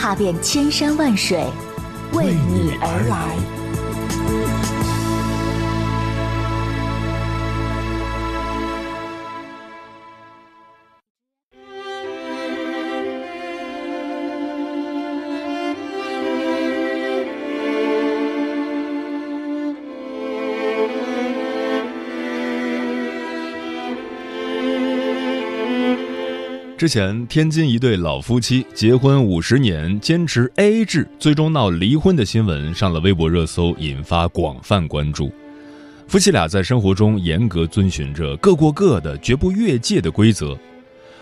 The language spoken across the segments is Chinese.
踏遍千山万水，为你而来。之前，天津一对老夫妻结婚五十年，坚持 AA 制，最终闹离婚的新闻上了微博热搜，引发广泛关注。夫妻俩在生活中严格遵循着各过各的、绝不越界的规则，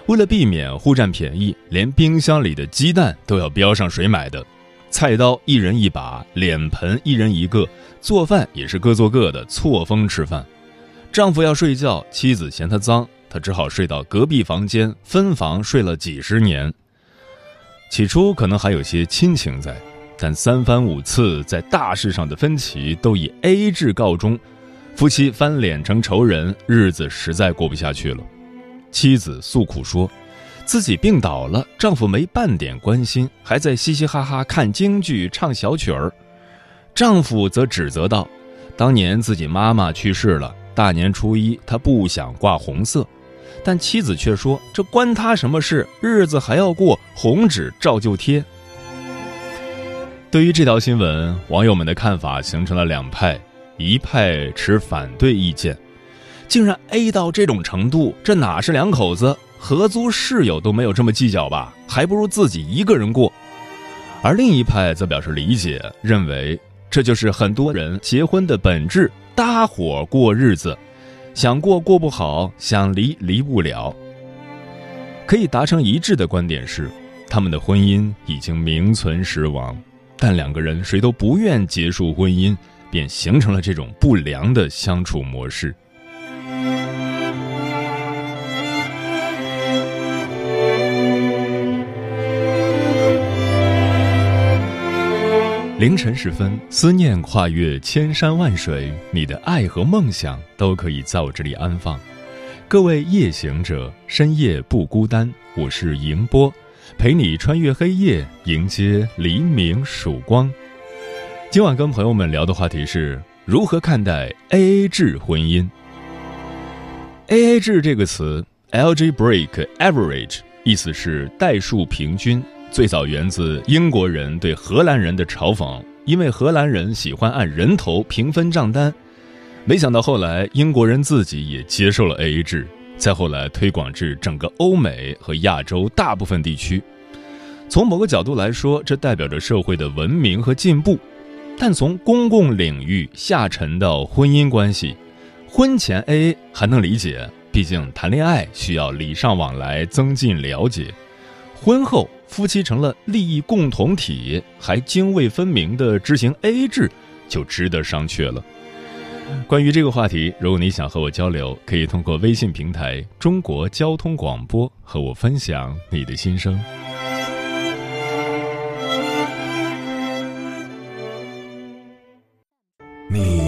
为了避免互占便宜，连冰箱里的鸡蛋都要标上谁买的，菜刀一人一把，脸盆一人一个，做饭也是各做各的，错峰吃饭。丈夫要睡觉，妻子嫌他脏。他只好睡到隔壁房间，分房睡了几十年。起初可能还有些亲情在，但三番五次在大事上的分歧都以 A 制告终，夫妻翻脸成仇人，日子实在过不下去了。妻子诉苦说，自己病倒了，丈夫没半点关心，还在嘻嘻哈哈看京剧、唱小曲儿。丈夫则指责道，当年自己妈妈去世了，大年初一他不想挂红色。但妻子却说：“这关他什么事？日子还要过，红纸照旧贴。”对于这条新闻，网友们的看法形成了两派：一派持反对意见，竟然 A 到这种程度，这哪是两口子合租室友都没有这么计较吧？还不如自己一个人过。而另一派则表示理解，认为这就是很多人结婚的本质，搭伙过日子。想过过不好，想离离不了。可以达成一致的观点是，他们的婚姻已经名存实亡，但两个人谁都不愿结束婚姻，便形成了这种不良的相处模式。凌晨时分，思念跨越千山万水，你的爱和梦想都可以在我这里安放。各位夜行者，深夜不孤单，我是迎波，陪你穿越黑夜，迎接黎明曙光。今晚跟朋友们聊的话题是如何看待 AA 制婚姻。AA 制这个词，L G Break Average，意思是代数平均。最早源自英国人对荷兰人的嘲讽，因为荷兰人喜欢按人头平分账单。没想到后来英国人自己也接受了 AA 制，再后来推广至整个欧美和亚洲大部分地区。从某个角度来说，这代表着社会的文明和进步。但从公共领域下沉到婚姻关系，婚前 AA 还能理解，毕竟谈恋爱需要礼尚往来，增进了解。婚后。夫妻成了利益共同体，还泾渭分明的执行 AA 制，就值得商榷了。关于这个话题，如果你想和我交流，可以通过微信平台“中国交通广播”和我分享你的心声。你？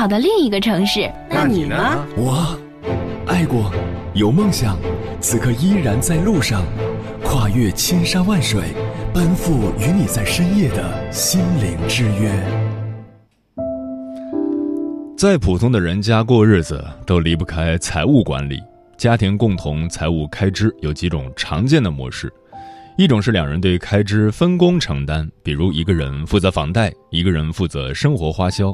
跑到另一个城市。那你呢？我。爱过，有梦想，此刻依然在路上，跨越千山万水，奔赴与你在深夜的心灵之约。再普通的人家过日子，都离不开财务管理。家庭共同财务开支有几种常见的模式：一种是两人对开支分工承担，比如一个人负责房贷，一个人负责生活花销，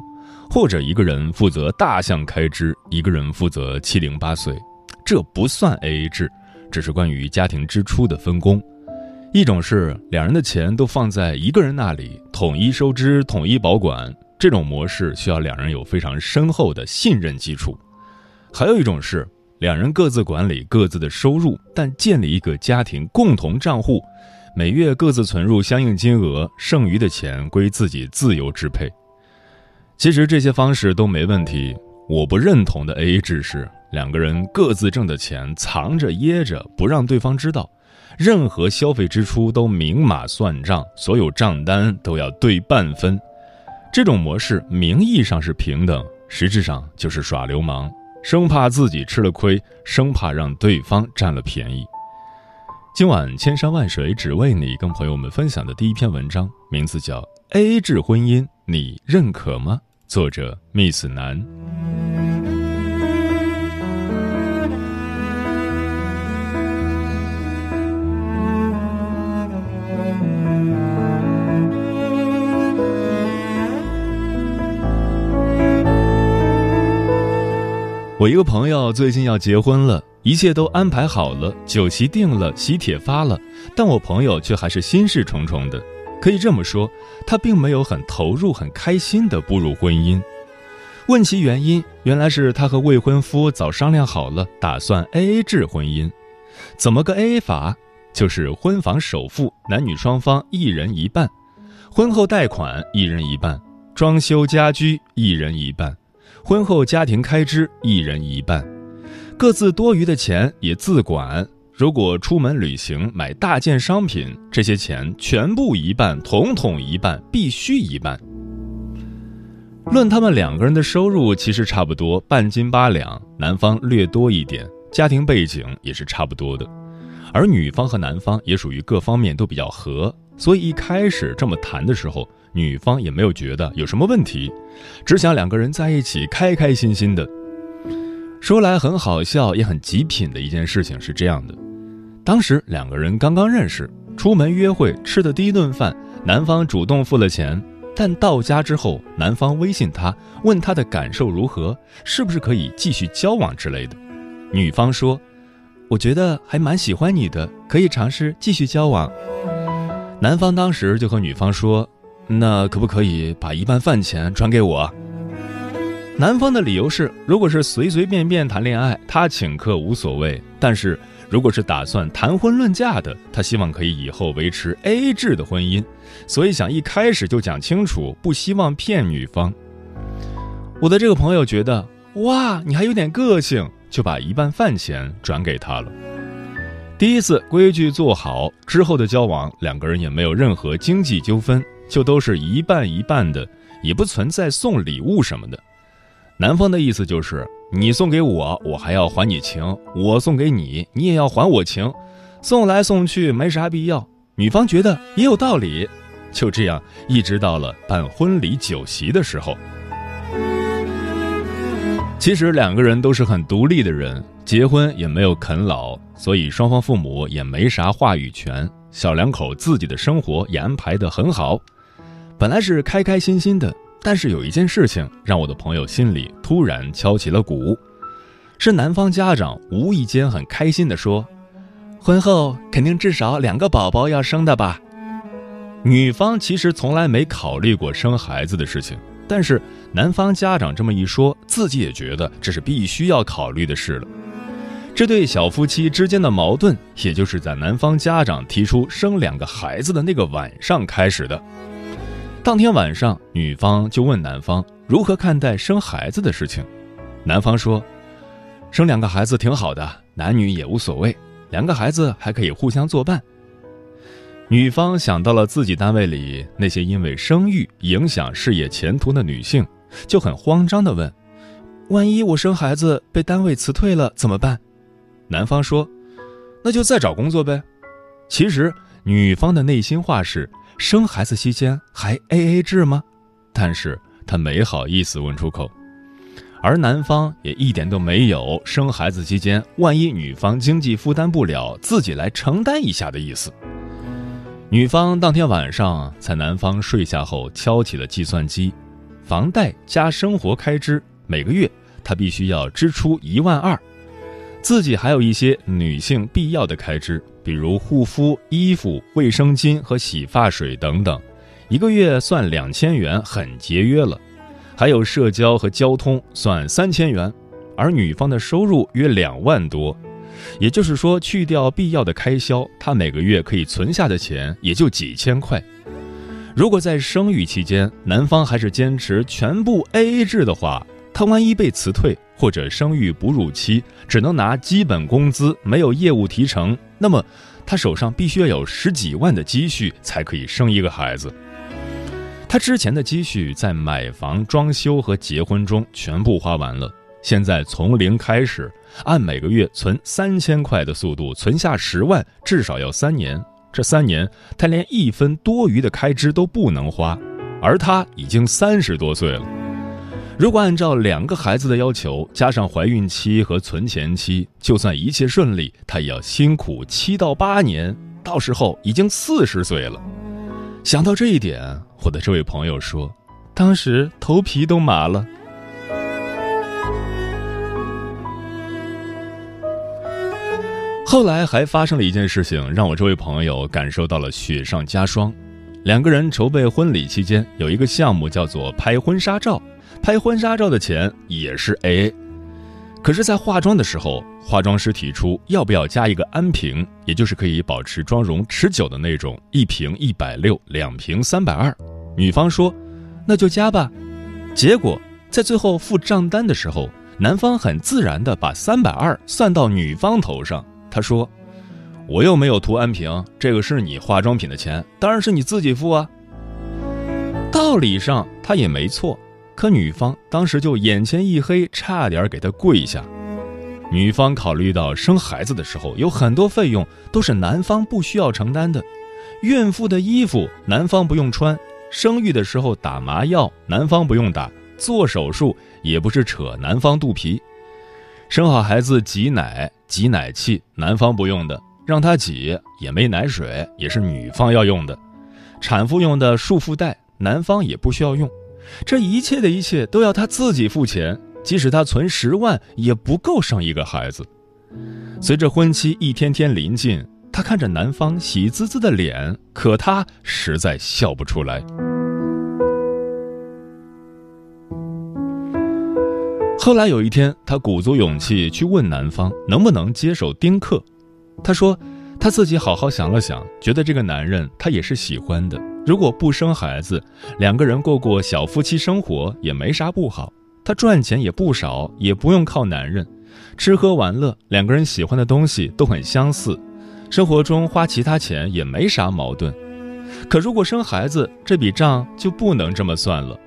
或者一个人负责大项开支，一个人负责七零八碎，这不算 AA 制，只是关于家庭支出的分工。一种是两人的钱都放在一个人那里，统一收支、统一保管，这种模式需要两人有非常深厚的信任基础。还有一种是两人各自管理各自的收入，但建立一个家庭共同账户。每月各自存入相应金额，剩余的钱归自己自由支配。其实这些方式都没问题。我不认同的 A A 制是两个人各自挣的钱藏着掖着，不让对方知道，任何消费支出都明码算账，所有账单都要对半分。这种模式名义上是平等，实质上就是耍流氓，生怕自己吃了亏，生怕让对方占了便宜。今晚千山万水只为你，跟朋友们分享的第一篇文章，名字叫《A A 制婚姻，你认可吗》？作者 Miss 南。我一个朋友最近要结婚了。一切都安排好了，酒席定了，喜帖发了，但我朋友却还是心事重重的。可以这么说，他并没有很投入、很开心的步入婚姻。问其原因，原来是他和未婚夫早商量好了，打算 A A 制婚姻。怎么个 A A 法？就是婚房首付男女双方一人一半，婚后贷款一人一半，装修家居一人一半，婚后家庭开支一人一半。各自多余的钱也自管。如果出门旅行买大件商品，这些钱全部一半，统统一半，必须一半。论他们两个人的收入，其实差不多半斤八两，男方略多一点，家庭背景也是差不多的。而女方和男方也属于各方面都比较合，所以一开始这么谈的时候，女方也没有觉得有什么问题，只想两个人在一起开开心心的。说来很好笑，也很极品的一件事情是这样的：当时两个人刚刚认识，出门约会吃的第一顿饭，男方主动付了钱。但到家之后，男方微信他，问他的感受如何，是不是可以继续交往之类的。女方说：“我觉得还蛮喜欢你的，可以尝试继续交往。”男方当时就和女方说：“那可不可以把一半饭钱转给我？”男方的理由是，如果是随随便便谈恋爱，他请客无所谓；但是如果是打算谈婚论嫁的，他希望可以以后维持 A A 制的婚姻，所以想一开始就讲清楚，不希望骗女方。我的这个朋友觉得，哇，你还有点个性，就把一半饭钱转给他了。第一次规矩做好之后的交往，两个人也没有任何经济纠纷，就都是一半一半的，也不存在送礼物什么的。男方的意思就是，你送给我，我还要还你情；我送给你，你也要还我情。送来送去没啥必要。女方觉得也有道理，就这样一直到了办婚礼酒席的时候。其实两个人都是很独立的人，结婚也没有啃老，所以双方父母也没啥话语权。小两口自己的生活也安排得很好，本来是开开心心的。但是有一件事情让我的朋友心里突然敲起了鼓，是男方家长无意间很开心地说：“婚后肯定至少两个宝宝要生的吧？”女方其实从来没考虑过生孩子的事情，但是男方家长这么一说，自己也觉得这是必须要考虑的事了。这对小夫妻之间的矛盾，也就是在男方家长提出生两个孩子的那个晚上开始的。当天晚上，女方就问男方如何看待生孩子的事情。男方说：“生两个孩子挺好的，男女也无所谓，两个孩子还可以互相作伴。”女方想到了自己单位里那些因为生育影响事业前途的女性，就很慌张地问：“万一我生孩子被单位辞退了怎么办？”男方说：“那就再找工作呗。”其实女方的内心话是。生孩子期间还 A A 制吗？但是他没好意思问出口，而男方也一点都没有生孩子期间万一女方经济负担不了，自己来承担一下的意思。女方当天晚上在男方睡下后敲起了计算机，房贷加生活开支，每个月她必须要支出一万二，自己还有一些女性必要的开支，比如护肤、衣服、卫生巾和洗发水等等，一个月算两千元，很节约了。还有社交和交通算三千元，而女方的收入约两万多。也就是说，去掉必要的开销，她每个月可以存下的钱也就几千块。如果在生育期间，男方还是坚持全部 AA 制的话，他万一被辞退或者生育哺乳期只能拿基本工资，没有业务提成，那么他手上必须要有十几万的积蓄才可以生一个孩子。他之前的积蓄在买房、装修和结婚中全部花完了。现在从零开始，按每个月存三千块的速度存下十万，至少要三年。这三年，他连一分多余的开支都不能花，而他已经三十多岁了。如果按照两个孩子的要求，加上怀孕期和存钱期，就算一切顺利，他也要辛苦七到八年。到时候已经四十岁了。想到这一点，我的这位朋友说，当时头皮都麻了。后来还发生了一件事情，让我这位朋友感受到了雪上加霜。两个人筹备婚礼期间，有一个项目叫做拍婚纱照，拍婚纱照的钱也是 AA。可是，在化妆的时候，化妆师提出要不要加一个安瓶，也就是可以保持妆容持久的那种，一瓶一百六，两瓶三百二。女方说，那就加吧。结果在最后付账单的时候，男方很自然地把三百二算到女方头上。他说：“我又没有涂安瓶，这个是你化妆品的钱，当然是你自己付啊。”道理上他也没错，可女方当时就眼前一黑，差点给他跪下。女方考虑到生孩子的时候有很多费用都是男方不需要承担的，孕妇的衣服男方不用穿，生育的时候打麻药男方不用打，做手术也不是扯男方肚皮。生好孩子挤奶挤奶器，男方不用的，让他挤也没奶水，也是女方要用的。产妇用的束缚带，男方也不需要用。这一切的一切都要他自己付钱，即使他存十万也不够生一个孩子。随着婚期一天天临近，他看着男方喜滋滋的脸，可他实在笑不出来。后来有一天，他鼓足勇气去问男方能不能接受丁克。他说，他自己好好想了想，觉得这个男人他也是喜欢的。如果不生孩子，两个人过过小夫妻生活也没啥不好。他赚钱也不少，也不用靠男人，吃喝玩乐，两个人喜欢的东西都很相似，生活中花其他钱也没啥矛盾。可如果生孩子，这笔账就不能这么算了。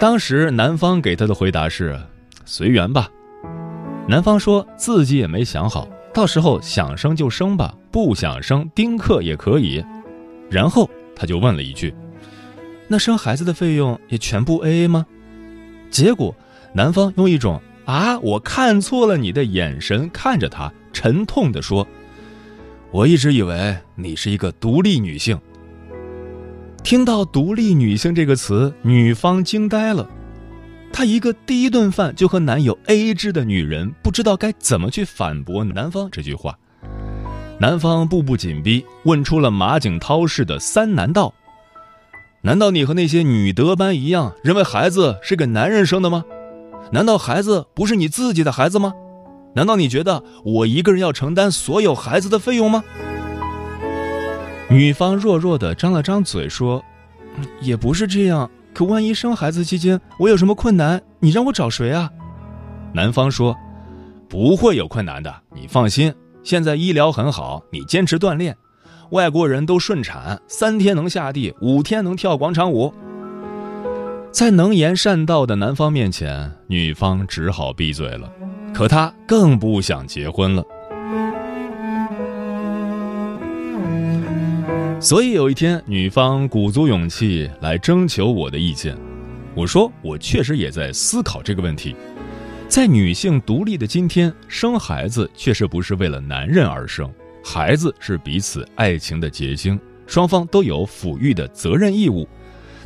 当时男方给他的回答是：“随缘吧。”男方说自己也没想好，到时候想生就生吧，不想生丁克也可以。然后他就问了一句：“那生孩子的费用也全部 AA 吗？”结果男方用一种“啊，我看错了你”的眼神看着他，沉痛地说：“我一直以为你是一个独立女性。”听到“独立女性”这个词，女方惊呆了。她一个第一顿饭就和男友 AA 制的女人，不知道该怎么去反驳男方这句话。男方步步紧逼，问出了马景涛式的三难道：难道你和那些女德班一样，认为孩子是个男人生的吗？难道孩子不是你自己的孩子吗？难道你觉得我一个人要承担所有孩子的费用吗？女方弱弱的张了张嘴说：“也不是这样，可万一生孩子期间我有什么困难，你让我找谁啊？”男方说：“不会有困难的，你放心。现在医疗很好，你坚持锻炼。外国人都顺产，三天能下地，五天能跳广场舞。”在能言善道的男方面前，女方只好闭嘴了。可她更不想结婚了。所以有一天，女方鼓足勇气来征求我的意见。我说，我确实也在思考这个问题。在女性独立的今天，生孩子确实不是为了男人而生，孩子是彼此爱情的结晶，双方都有抚育的责任义务。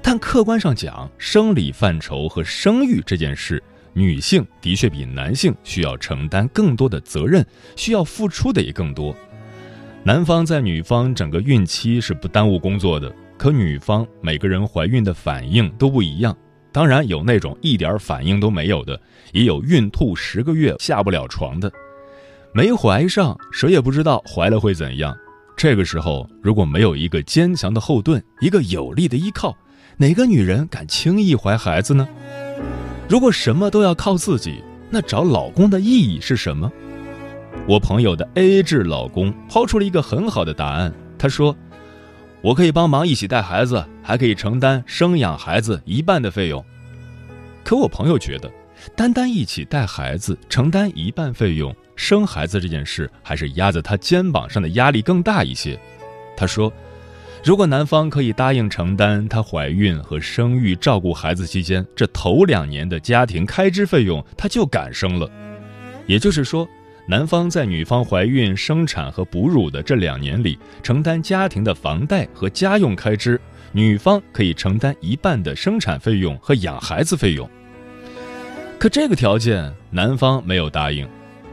但客观上讲，生理范畴和生育这件事，女性的确比男性需要承担更多的责任，需要付出的也更多。男方在女方整个孕期是不耽误工作的，可女方每个人怀孕的反应都不一样。当然有那种一点反应都没有的，也有孕吐十个月下不了床的。没怀上，谁也不知道怀了会怎样。这个时候，如果没有一个坚强的后盾，一个有力的依靠，哪个女人敢轻易怀孩子呢？如果什么都要靠自己，那找老公的意义是什么？我朋友的 AA 制老公抛出了一个很好的答案。他说：“我可以帮忙一起带孩子，还可以承担生养孩子一半的费用。”可我朋友觉得，单单一起带孩子承担一半费用，生孩子这件事还是压在他肩膀上的压力更大一些。他说。如果男方可以答应承担她怀孕和生育、照顾孩子期间这头两年的家庭开支费用，他就敢生了。也就是说，男方在女方怀孕、生产和哺乳的这两年里承担家庭的房贷和家用开支，女方可以承担一半的生产费用和养孩子费用。可这个条件，男方没有答应。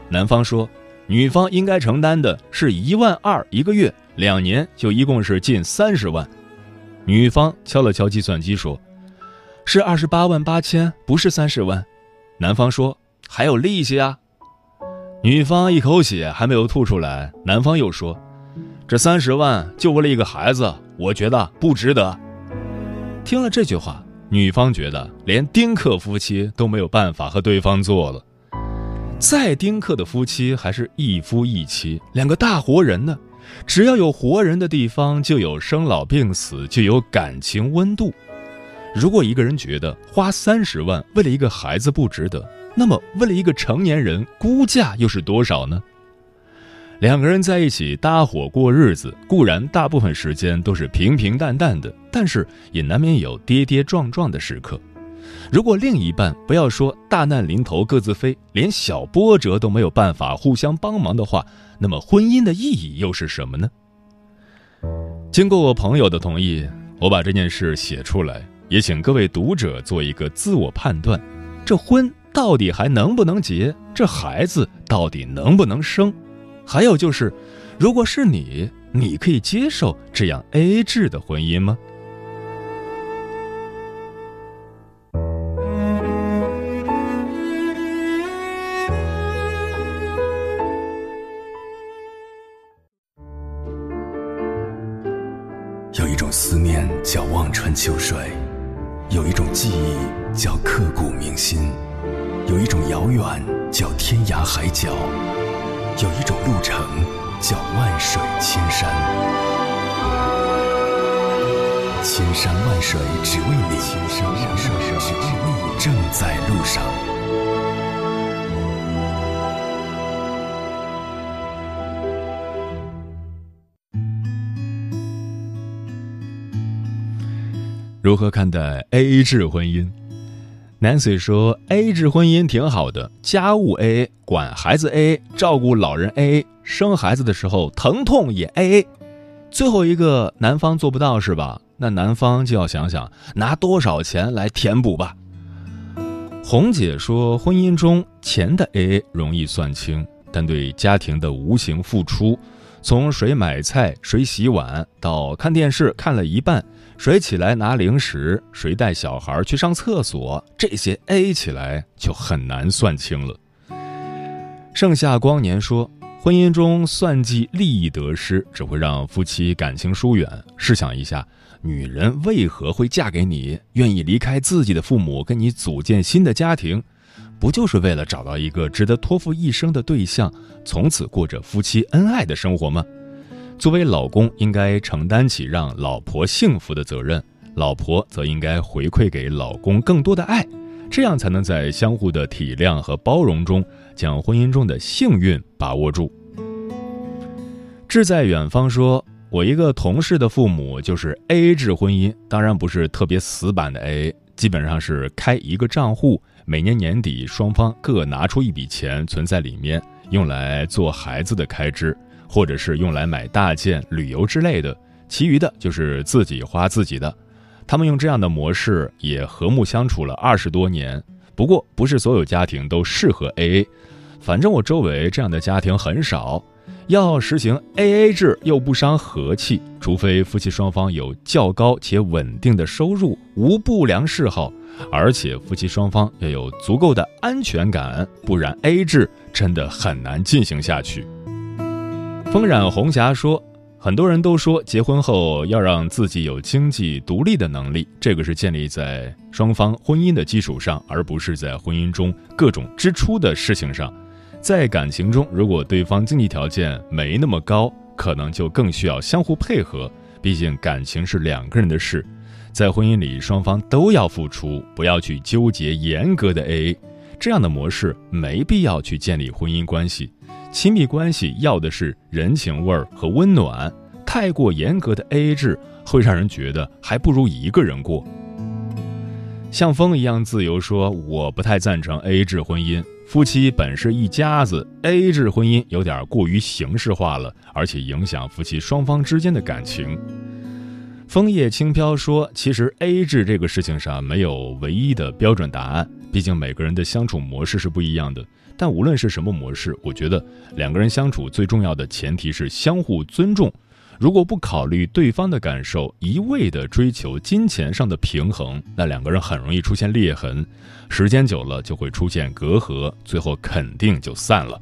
男方说，女方应该承担的是一万二一个月。两年就一共是近三十万，女方敲了敲计算机说：“是二十八万八千，不是三十万。”男方说：“还有利息啊。”女方一口血还没有吐出来，男方又说：“这三十万就为了一个孩子，我觉得不值得。”听了这句话，女方觉得连丁克夫妻都没有办法和对方做了，再丁克的夫妻还是一夫一妻，两个大活人呢。只要有活人的地方，就有生老病死，就有感情温度。如果一个人觉得花三十万为了一个孩子不值得，那么为了一个成年人，估价又是多少呢？两个人在一起搭伙过日子，固然大部分时间都是平平淡淡的，但是也难免有跌跌撞撞的时刻。如果另一半不要说大难临头各自飞，连小波折都没有办法互相帮忙的话，那么婚姻的意义又是什么呢？经过我朋友的同意，我把这件事写出来，也请各位读者做一个自我判断：这婚到底还能不能结？这孩子到底能不能生？还有就是，如果是你，你可以接受这样 AA 制的婚姻吗？有一种思念叫望穿秋水，有一种记忆叫刻骨铭心，有一种遥远叫天涯海角，有一种路程叫万水千山。千山万水只为你，千山万水只为你，正在路上。如何看待 AA 制婚姻？Nancy 说：“AA 制婚姻挺好的，家务 AA，管孩子 AA，照顾老人 AA，生孩子的时候疼痛也 AA。最后一个男方做不到是吧？那男方就要想想拿多少钱来填补吧。”红姐说：“婚姻中钱的 AA 容易算清，但对家庭的无形付出，从谁买菜、谁洗碗到看电视看了一半。”谁起来拿零食，谁带小孩去上厕所，这些 A 起来就很难算清了。盛夏光年说，婚姻中算计利益得失，只会让夫妻感情疏远。试想一下，女人为何会嫁给你，愿意离开自己的父母，跟你组建新的家庭，不就是为了找到一个值得托付一生的对象，从此过着夫妻恩爱的生活吗？作为老公，应该承担起让老婆幸福的责任，老婆则应该回馈给老公更多的爱，这样才能在相互的体谅和包容中，将婚姻中的幸运把握住。志在远方说：“我一个同事的父母就是 AA 制婚姻，当然不是特别死板的 AA，基本上是开一个账户，每年年底双方各拿出一笔钱存在里面，用来做孩子的开支。”或者是用来买大件、旅游之类的，其余的就是自己花自己的。他们用这样的模式也和睦相处了二十多年。不过，不是所有家庭都适合 AA。反正我周围这样的家庭很少。要实行 AA 制又不伤和气，除非夫妻双方有较高且稳定的收入，无不良嗜好，而且夫妻双方要有足够的安全感，不然 AA 制真的很难进行下去。风染红霞说。很多人都说，结婚后要让自己有经济独立的能力，这个是建立在双方婚姻的基础上，而不是在婚姻中各种支出的事情上。在感情中，如果对方经济条件没那么高，可能就更需要相互配合。毕竟感情是两个人的事，在婚姻里双方都要付出，不要去纠结严格的 AA，这样的模式没必要去建立婚姻关系。亲密关系要的是人情味儿和温暖，太过严格的 AA 制会让人觉得还不如一个人过。像风一样自由说，我不太赞成 AA 制婚姻。夫妻本是一家子，AA 制婚姻有点过于形式化了，而且影响夫妻双方之间的感情。枫叶轻飘说，其实 AA 制这个事情上没有唯一的标准答案，毕竟每个人的相处模式是不一样的。但无论是什么模式，我觉得两个人相处最重要的前提是相互尊重。如果不考虑对方的感受，一味的追求金钱上的平衡，那两个人很容易出现裂痕，时间久了就会出现隔阂，最后肯定就散了。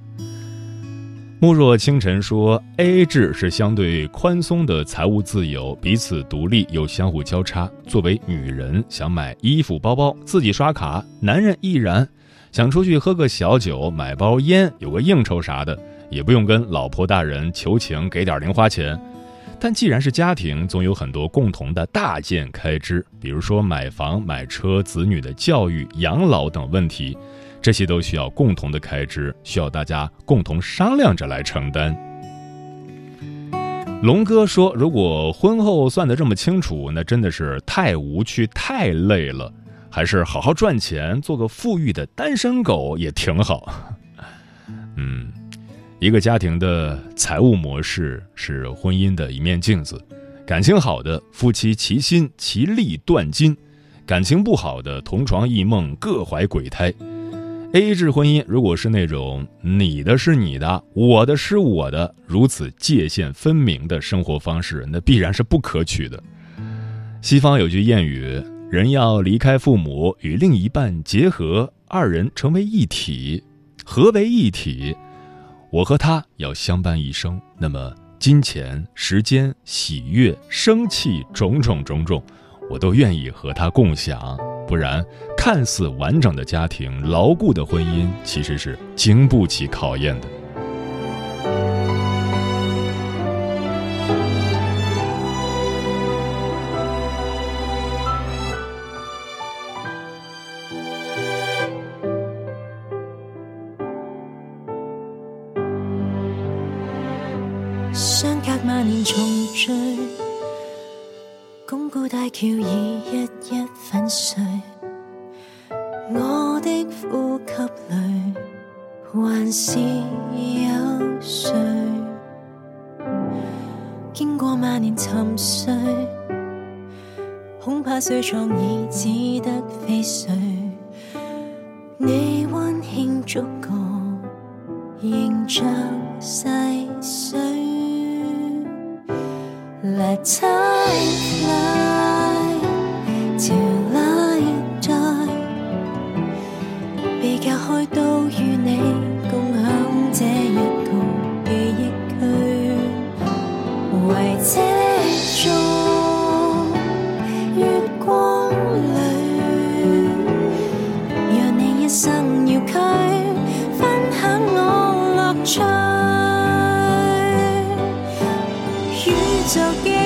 慕若清晨说：“A A 制是相对宽松的财务自由，彼此独立又相互交叉。作为女人，想买衣服、包包自己刷卡；男人亦然。”想出去喝个小酒、买包烟、有个应酬啥的，也不用跟老婆大人求情给点零花钱。但既然是家庭，总有很多共同的大件开支，比如说买房、买车、子女的教育、养老等问题，这些都需要共同的开支，需要大家共同商量着来承担。龙哥说：“如果婚后算得这么清楚，那真的是太无趣、太累了。”还是好好赚钱，做个富裕的单身狗也挺好。嗯，一个家庭的财务模式是婚姻的一面镜子。感情好的夫妻齐心其利断金，感情不好的同床异梦各怀鬼胎。A 制婚姻如果是那种你的是你的，我的是我的，如此界限分明的生活方式，那必然是不可取的。西方有句谚语。人要离开父母，与另一半结合，二人成为一体。何为一体？我和他要相伴一生。那么，金钱、时间、喜悦、生气，种种种种，我都愿意和他共享。不然，看似完整的家庭、牢固的婚姻，其实是经不起考验的。相隔万年重聚大桥已一一粉碎，我的呼吸里还是有谁？经过万年沉睡，恐怕睡床已只得飞碎。so